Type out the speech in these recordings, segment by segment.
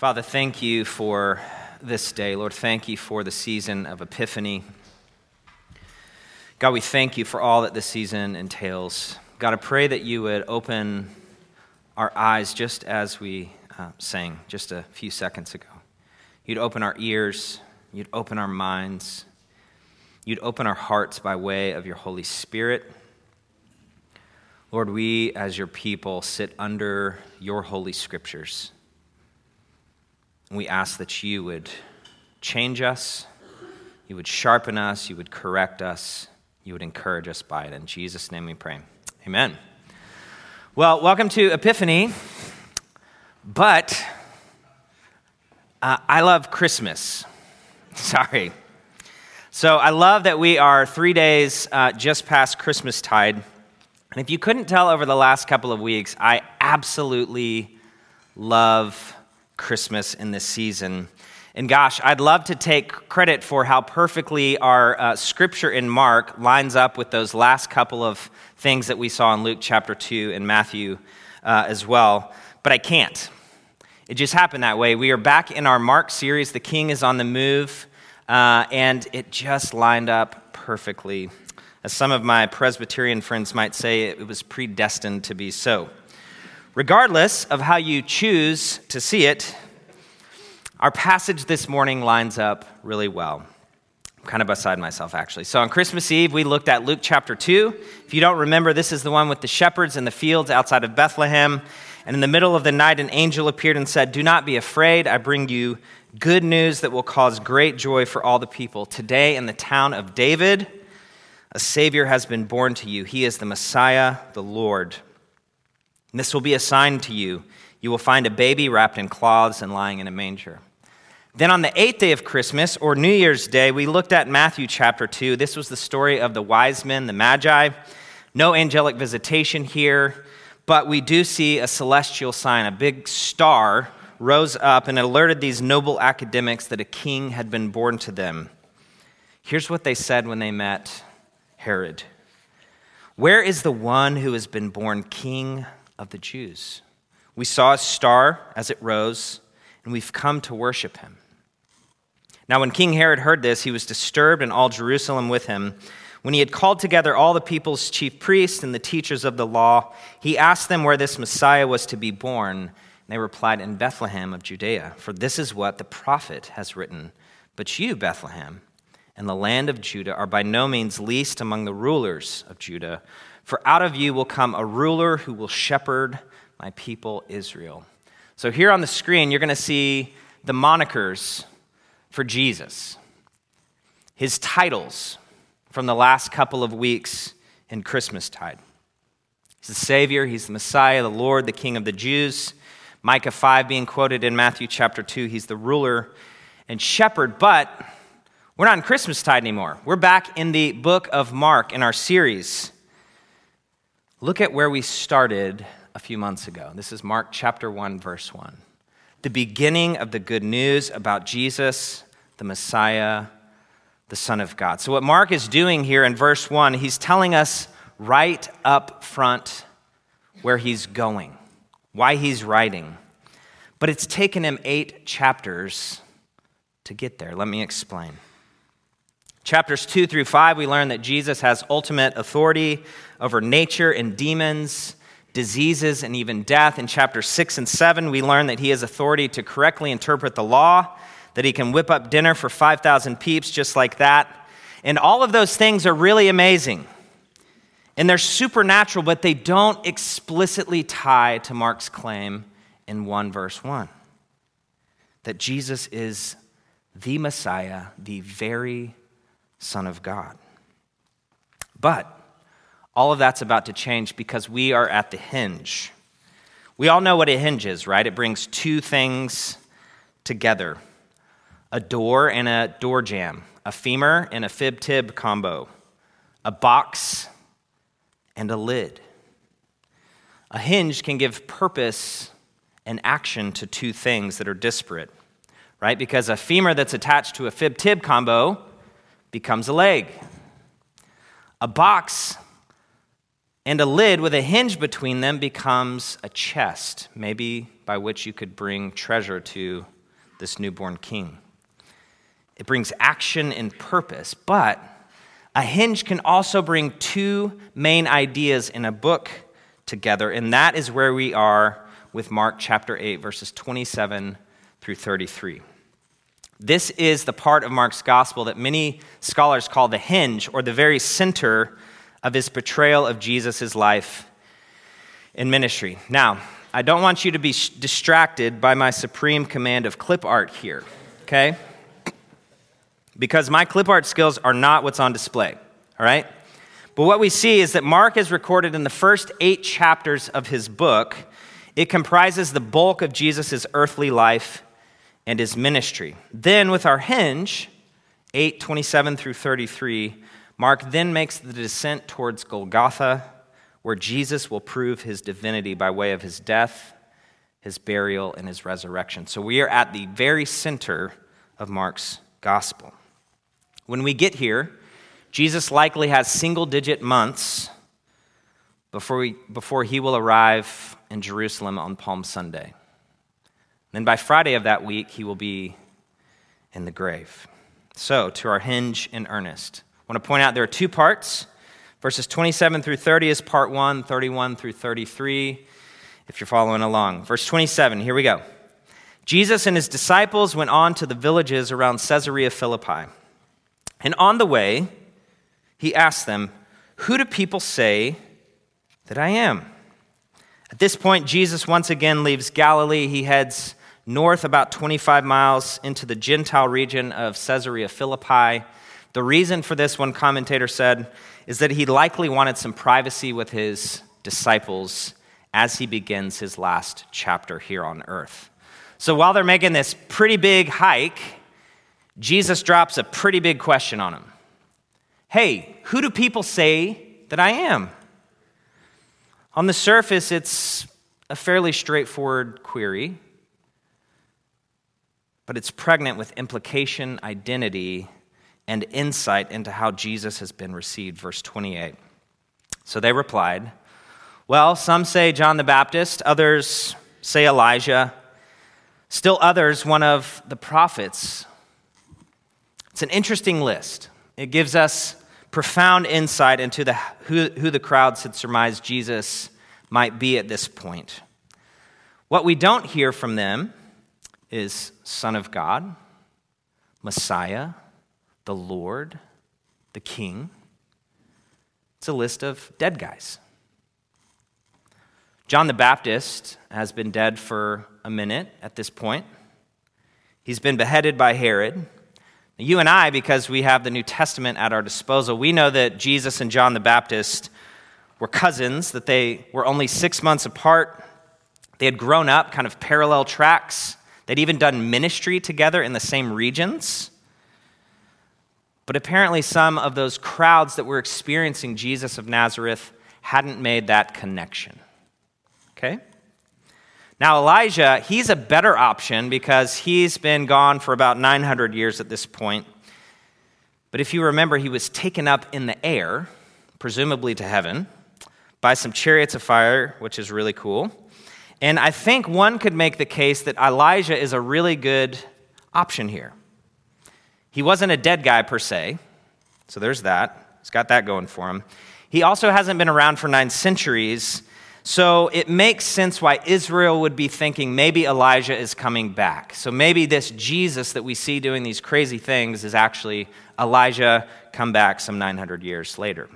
Father, thank you for this day. Lord, thank you for the season of Epiphany. God, we thank you for all that this season entails. God, I pray that you would open our eyes just as we uh, sang just a few seconds ago. You'd open our ears, you'd open our minds, you'd open our hearts by way of your Holy Spirit. Lord, we as your people sit under your holy scriptures. We ask that you would change us, you would sharpen us, you would correct us, you would encourage us by it. In Jesus' name we pray. Amen. Well, welcome to Epiphany, but uh, I love Christmas. Sorry. So I love that we are three days uh, just past Christmas tide. And if you couldn't tell over the last couple of weeks, I absolutely love Christmas in this season. And gosh, I'd love to take credit for how perfectly our uh, scripture in Mark lines up with those last couple of things that we saw in Luke chapter 2 and Matthew uh, as well, but I can't. It just happened that way. We are back in our Mark series, The King is on the Move, uh, and it just lined up perfectly. As some of my Presbyterian friends might say, it was predestined to be so. Regardless of how you choose to see it, our passage this morning lines up really well. I'm kind of beside myself, actually. So on Christmas Eve, we looked at Luke chapter 2. If you don't remember, this is the one with the shepherds in the fields outside of Bethlehem. And in the middle of the night, an angel appeared and said, Do not be afraid. I bring you good news that will cause great joy for all the people. Today, in the town of David, a Savior has been born to you. He is the Messiah, the Lord. And this will be a sign to you. You will find a baby wrapped in cloths and lying in a manger. Then on the eighth day of Christmas, or New Year's Day, we looked at Matthew chapter 2. This was the story of the wise men, the Magi. No angelic visitation here, but we do see a celestial sign. A big star rose up and alerted these noble academics that a king had been born to them. Here's what they said when they met Herod Where is the one who has been born king of the Jews. We saw a star as it rose, and we've come to worship him. Now, when King Herod heard this, he was disturbed, and all Jerusalem with him. When he had called together all the people's chief priests and the teachers of the law, he asked them where this Messiah was to be born. And they replied, In Bethlehem of Judea, for this is what the prophet has written. But you, Bethlehem, and the land of Judah are by no means least among the rulers of Judah. For out of you will come a ruler who will shepherd my people Israel. So, here on the screen, you're going to see the monikers for Jesus, his titles from the last couple of weeks in Christmastide. He's the Savior, He's the Messiah, the Lord, the King of the Jews. Micah 5 being quoted in Matthew chapter 2, He's the ruler and shepherd. But we're not in Christmastide anymore. We're back in the book of Mark in our series. Look at where we started a few months ago. This is Mark chapter 1, verse 1. The beginning of the good news about Jesus, the Messiah, the Son of God. So, what Mark is doing here in verse 1, he's telling us right up front where he's going, why he's writing. But it's taken him eight chapters to get there. Let me explain. Chapters 2 through 5, we learn that Jesus has ultimate authority over nature and demons, diseases, and even death. In chapters 6 and 7, we learn that he has authority to correctly interpret the law, that he can whip up dinner for 5,000 peeps just like that. And all of those things are really amazing. And they're supernatural, but they don't explicitly tie to Mark's claim in 1 verse 1 that Jesus is the Messiah, the very Son of God. But all of that's about to change because we are at the hinge. We all know what a hinge is, right? It brings two things together a door and a door jamb, a femur and a fib tib combo, a box and a lid. A hinge can give purpose and action to two things that are disparate, right? Because a femur that's attached to a fib tib combo becomes a leg. A box And a lid with a hinge between them becomes a chest, maybe by which you could bring treasure to this newborn king. It brings action and purpose, but a hinge can also bring two main ideas in a book together, and that is where we are with Mark chapter 8, verses 27 through 33. This is the part of Mark's gospel that many scholars call the hinge or the very center of his portrayal of Jesus' life and ministry. Now, I don't want you to be distracted by my supreme command of clip art here, okay? Because my clip art skills are not what's on display, all right? But what we see is that Mark is recorded in the first eight chapters of his book. It comprises the bulk of Jesus' earthly life and his ministry. Then, with our hinge, 8 27 through 33, Mark then makes the descent towards Golgotha, where Jesus will prove his divinity by way of his death, his burial, and his resurrection. So we are at the very center of Mark's gospel. When we get here, Jesus likely has single digit months before, we, before he will arrive in Jerusalem on Palm Sunday. Then by Friday of that week, he will be in the grave. So, to our hinge in earnest. I want to point out there are two parts. Verses 27 through 30 is part 1, 31 through 33, if you're following along. Verse 27, here we go. Jesus and his disciples went on to the villages around Caesarea Philippi. And on the way, he asked them, Who do people say that I am? At this point, Jesus once again leaves Galilee. He heads north about 25 miles into the Gentile region of Caesarea Philippi. The reason for this, one commentator said, is that he likely wanted some privacy with his disciples as he begins his last chapter here on earth. So while they're making this pretty big hike, Jesus drops a pretty big question on them Hey, who do people say that I am? On the surface, it's a fairly straightforward query, but it's pregnant with implication, identity, and insight into how Jesus has been received. Verse 28. So they replied, Well, some say John the Baptist, others say Elijah, still others, one of the prophets. It's an interesting list. It gives us profound insight into the, who, who the crowds had surmised Jesus might be at this point. What we don't hear from them is Son of God, Messiah, the Lord, the King. It's a list of dead guys. John the Baptist has been dead for a minute at this point. He's been beheaded by Herod. You and I, because we have the New Testament at our disposal, we know that Jesus and John the Baptist were cousins, that they were only six months apart. They had grown up kind of parallel tracks. They'd even done ministry together in the same regions. But apparently, some of those crowds that were experiencing Jesus of Nazareth hadn't made that connection. Okay? Now, Elijah, he's a better option because he's been gone for about 900 years at this point. But if you remember, he was taken up in the air, presumably to heaven, by some chariots of fire, which is really cool. And I think one could make the case that Elijah is a really good option here. He wasn't a dead guy per se, so there's that. He's got that going for him. He also hasn't been around for nine centuries, so it makes sense why Israel would be thinking maybe Elijah is coming back. So maybe this Jesus that we see doing these crazy things is actually Elijah come back some 900 years later.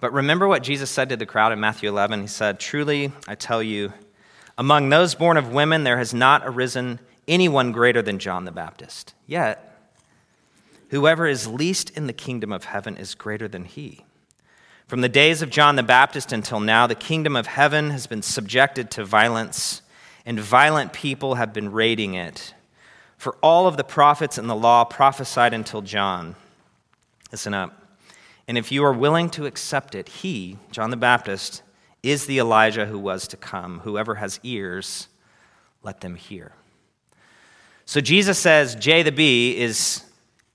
But remember what Jesus said to the crowd in Matthew 11? He said, Truly, I tell you, among those born of women, there has not arisen anyone greater than John the Baptist. Yet, whoever is least in the kingdom of heaven is greater than he. From the days of John the Baptist until now, the kingdom of heaven has been subjected to violence, and violent people have been raiding it. For all of the prophets and the law prophesied until John. Listen up. And if you are willing to accept it, he, John the Baptist, is the Elijah who was to come. Whoever has ears, let them hear. So Jesus says J the B is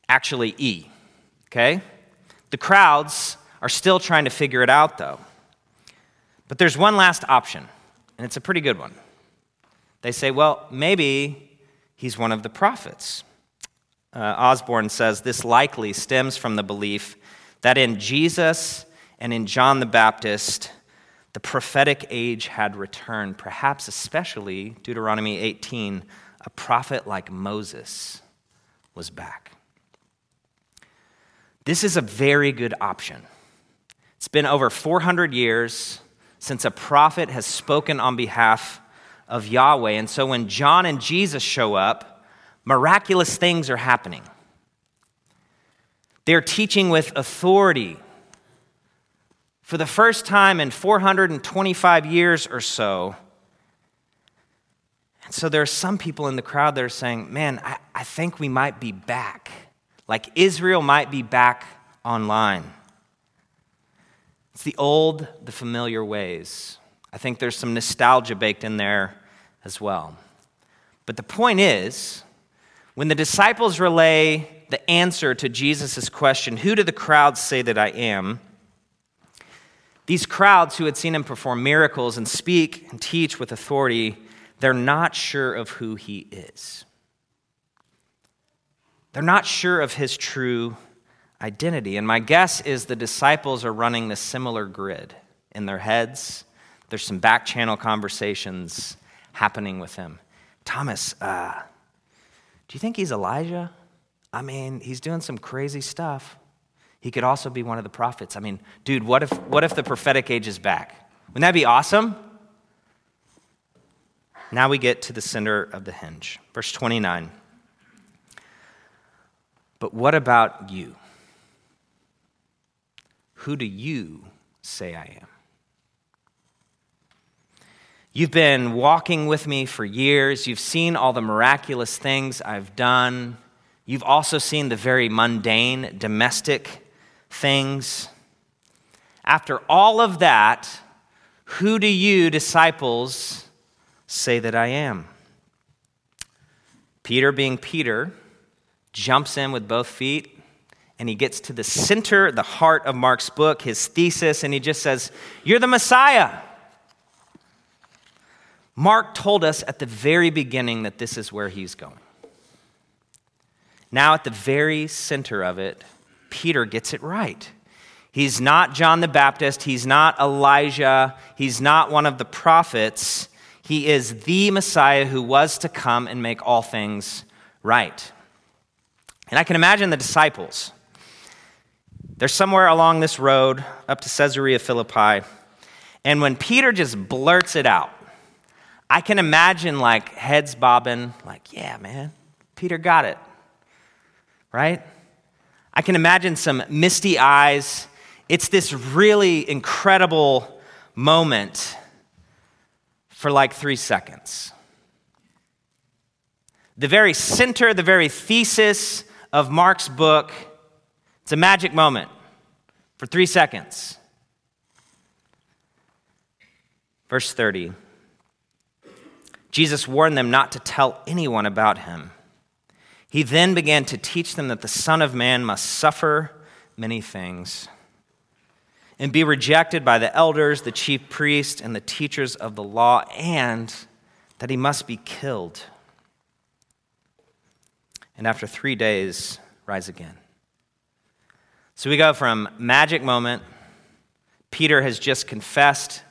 actually E, okay? The crowds are still trying to figure it out, though. But there's one last option, and it's a pretty good one. They say, well, maybe he's one of the prophets. Uh, Osborne says this likely stems from the belief that in Jesus and in John the Baptist, the prophetic age had returned, perhaps especially Deuteronomy 18, a prophet like Moses was back. This is a very good option. It's been over 400 years since a prophet has spoken on behalf of Yahweh. And so when John and Jesus show up, miraculous things are happening. They're teaching with authority. For the first time in 425 years or so, and so there are some people in the crowd that are saying, Man, I, I think we might be back. Like Israel might be back online. It's the old, the familiar ways. I think there's some nostalgia baked in there as well. But the point is, when the disciples relay the answer to Jesus' question, Who do the crowds say that I am? These crowds who had seen him perform miracles and speak and teach with authority they're not sure of who he is. They're not sure of his true identity. And my guess is the disciples are running the similar grid in their heads. There's some back channel conversations happening with him. Thomas, uh, do you think he's Elijah? I mean, he's doing some crazy stuff. He could also be one of the prophets. I mean, dude, what if, what if the prophetic age is back? Wouldn't that be awesome? Now we get to the center of the hinge. Verse 29. But what about you? Who do you say I am? You've been walking with me for years. You've seen all the miraculous things I've done. You've also seen the very mundane, domestic things. After all of that, who do you, disciples, say that I am. Peter, being Peter, jumps in with both feet and he gets to the center, the heart of Mark's book, his thesis, and he just says, You're the Messiah. Mark told us at the very beginning that this is where he's going. Now, at the very center of it, Peter gets it right. He's not John the Baptist, he's not Elijah, he's not one of the prophets. He is the Messiah who was to come and make all things right. And I can imagine the disciples. They're somewhere along this road up to Caesarea Philippi. And when Peter just blurts it out, I can imagine like heads bobbing, like, yeah, man, Peter got it. Right? I can imagine some misty eyes. It's this really incredible moment for like three seconds. The very center, the very thesis of Mark's book, it's a magic moment for three seconds. Verse 30 Jesus warned them not to tell anyone about him. He then began to teach them that the Son of Man must suffer many things and be rejected by the elders, the chief priests, and the teachers of the law, and that he must be killed. And after three days, rise again. So we go from magic moment. Peter has just confessed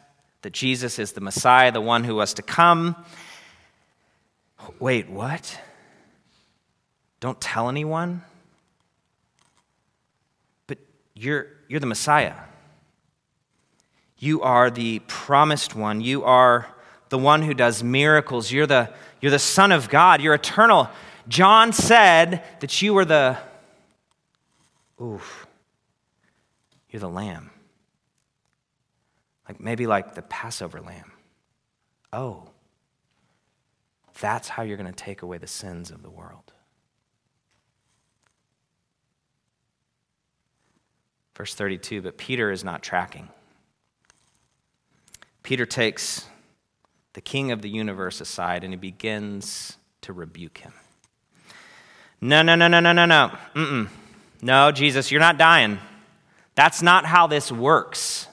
that Jesus is the Messiah, the one who was to come. Wait, what? Don't tell anyone? But you're, you're the Messiah. You are the promised one. You are the one who does miracles. You're the, you're the Son of God. You're eternal. John said that you were the, oof, you're the lamb. Like maybe like the Passover lamb. Oh, that's how you're going to take away the sins of the world. Verse 32 But Peter is not tracking. Peter takes the king of the universe aside and he begins to rebuke him. No, no, no, no, no, no, no. Mm-mm. No, Jesus, you're not dying. That's not how this works.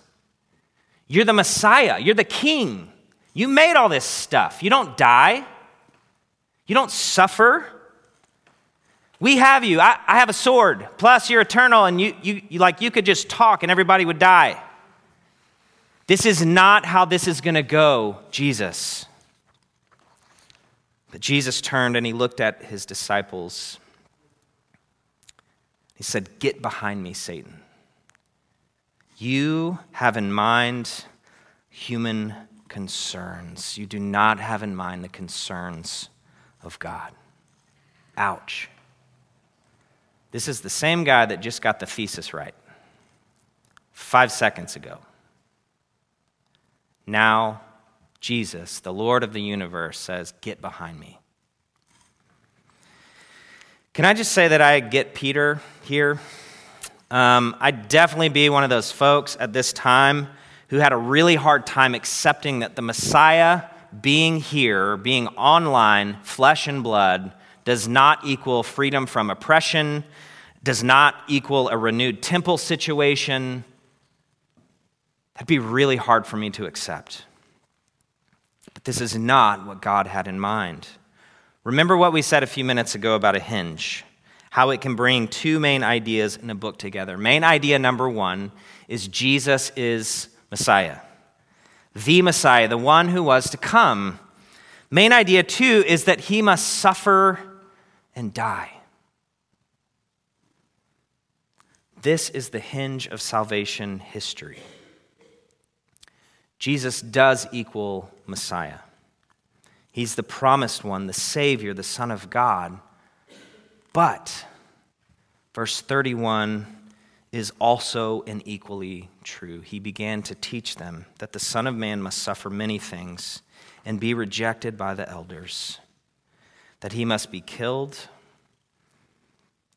You're the Messiah, you're the king. You made all this stuff. You don't die, you don't suffer. We have you. I, I have a sword. Plus, you're eternal, and you, you, you like you could just talk and everybody would die. This is not how this is going to go, Jesus. But Jesus turned and he looked at his disciples. He said, Get behind me, Satan. You have in mind human concerns. You do not have in mind the concerns of God. Ouch. This is the same guy that just got the thesis right five seconds ago. Now, Jesus, the Lord of the universe, says, Get behind me. Can I just say that I get Peter here? Um, I'd definitely be one of those folks at this time who had a really hard time accepting that the Messiah being here, being online, flesh and blood, does not equal freedom from oppression, does not equal a renewed temple situation. That'd be really hard for me to accept. But this is not what God had in mind. Remember what we said a few minutes ago about a hinge, how it can bring two main ideas in a book together. Main idea number one is Jesus is Messiah, the Messiah, the one who was to come. Main idea two is that he must suffer and die. This is the hinge of salvation history. Jesus does equal Messiah. He's the promised one, the Savior, the Son of God. But, verse 31 is also an equally true. He began to teach them that the Son of Man must suffer many things and be rejected by the elders, that he must be killed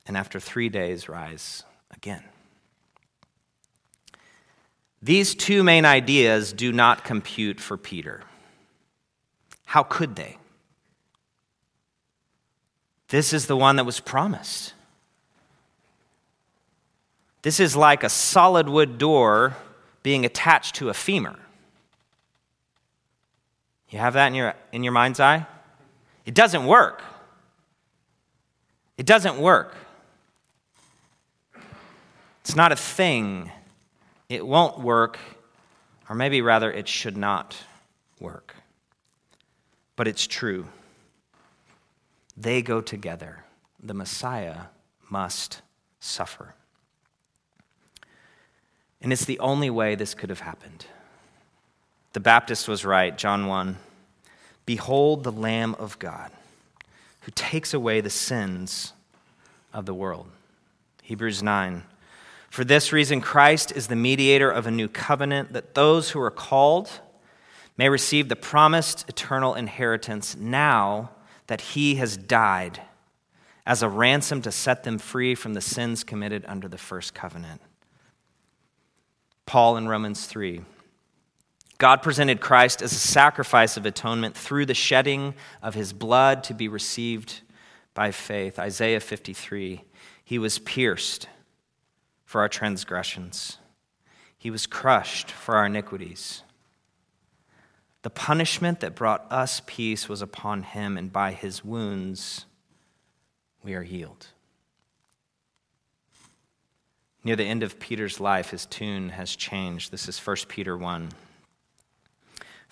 and after three days rise again. These two main ideas do not compute for Peter. How could they? This is the one that was promised. This is like a solid wood door being attached to a femur. You have that in your, in your mind's eye? It doesn't work. It doesn't work. It's not a thing. It won't work, or maybe rather, it should not work. But it's true. They go together. The Messiah must suffer. And it's the only way this could have happened. The Baptist was right, John 1. Behold the Lamb of God who takes away the sins of the world. Hebrews 9. For this reason, Christ is the mediator of a new covenant, that those who are called may receive the promised eternal inheritance now that he has died as a ransom to set them free from the sins committed under the first covenant. Paul in Romans 3. God presented Christ as a sacrifice of atonement through the shedding of his blood to be received by faith. Isaiah 53. He was pierced for our transgressions, he was crushed for our iniquities. The punishment that brought us peace was upon him, and by his wounds we are healed. Near the end of Peter's life, his tune has changed. This is 1 Peter 1.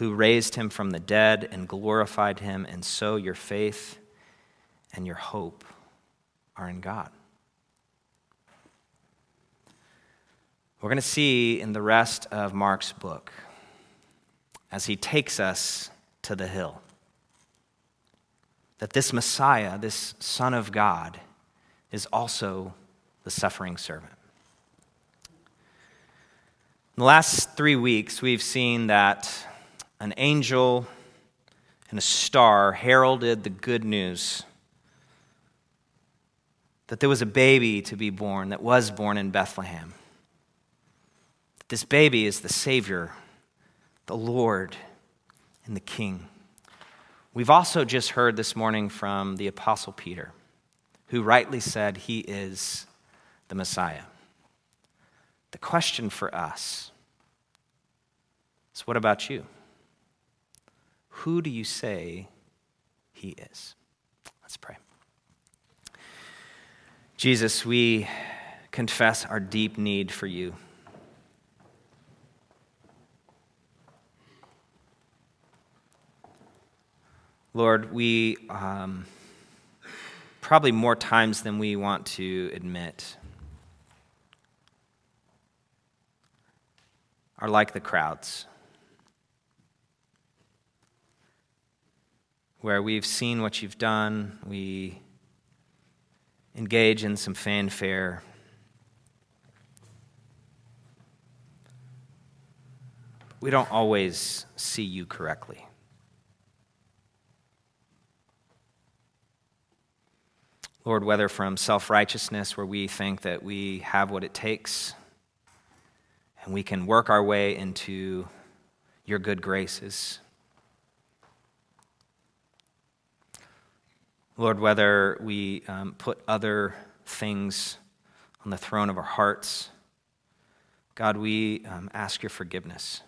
who raised him from the dead and glorified him, and so your faith and your hope are in God. We're going to see in the rest of Mark's book as he takes us to the hill that this Messiah, this Son of God, is also the suffering servant. In the last three weeks, we've seen that an angel and a star heralded the good news that there was a baby to be born that was born in Bethlehem. This baby is the Savior, the Lord, and the King. We've also just heard this morning from the Apostle Peter, who rightly said he is the Messiah. The question for us is what about you? Who do you say he is? Let's pray. Jesus, we confess our deep need for you. Lord, we um, probably more times than we want to admit are like the crowds, where we've seen what you've done, we engage in some fanfare. We don't always see you correctly. Lord, whether from self righteousness, where we think that we have what it takes and we can work our way into your good graces. Lord, whether we um, put other things on the throne of our hearts, God, we um, ask your forgiveness.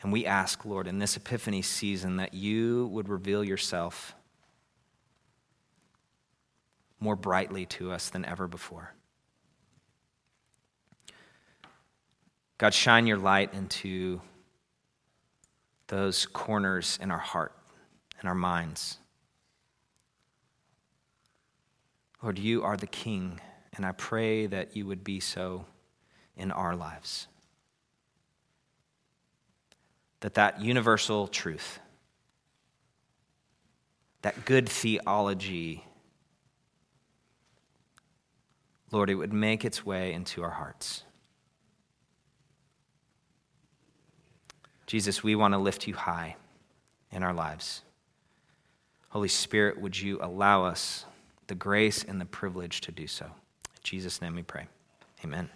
And we ask, Lord, in this Epiphany season, that you would reveal yourself more brightly to us than ever before. God, shine your light into those corners in our heart and our minds Lord, you are the King, and I pray that you would be so in our lives. That that universal truth, that good theology, Lord, it would make its way into our hearts. Jesus, we want to lift you high in our lives. Holy Spirit, would you allow us the grace and the privilege to do so. In Jesus' name we pray. Amen.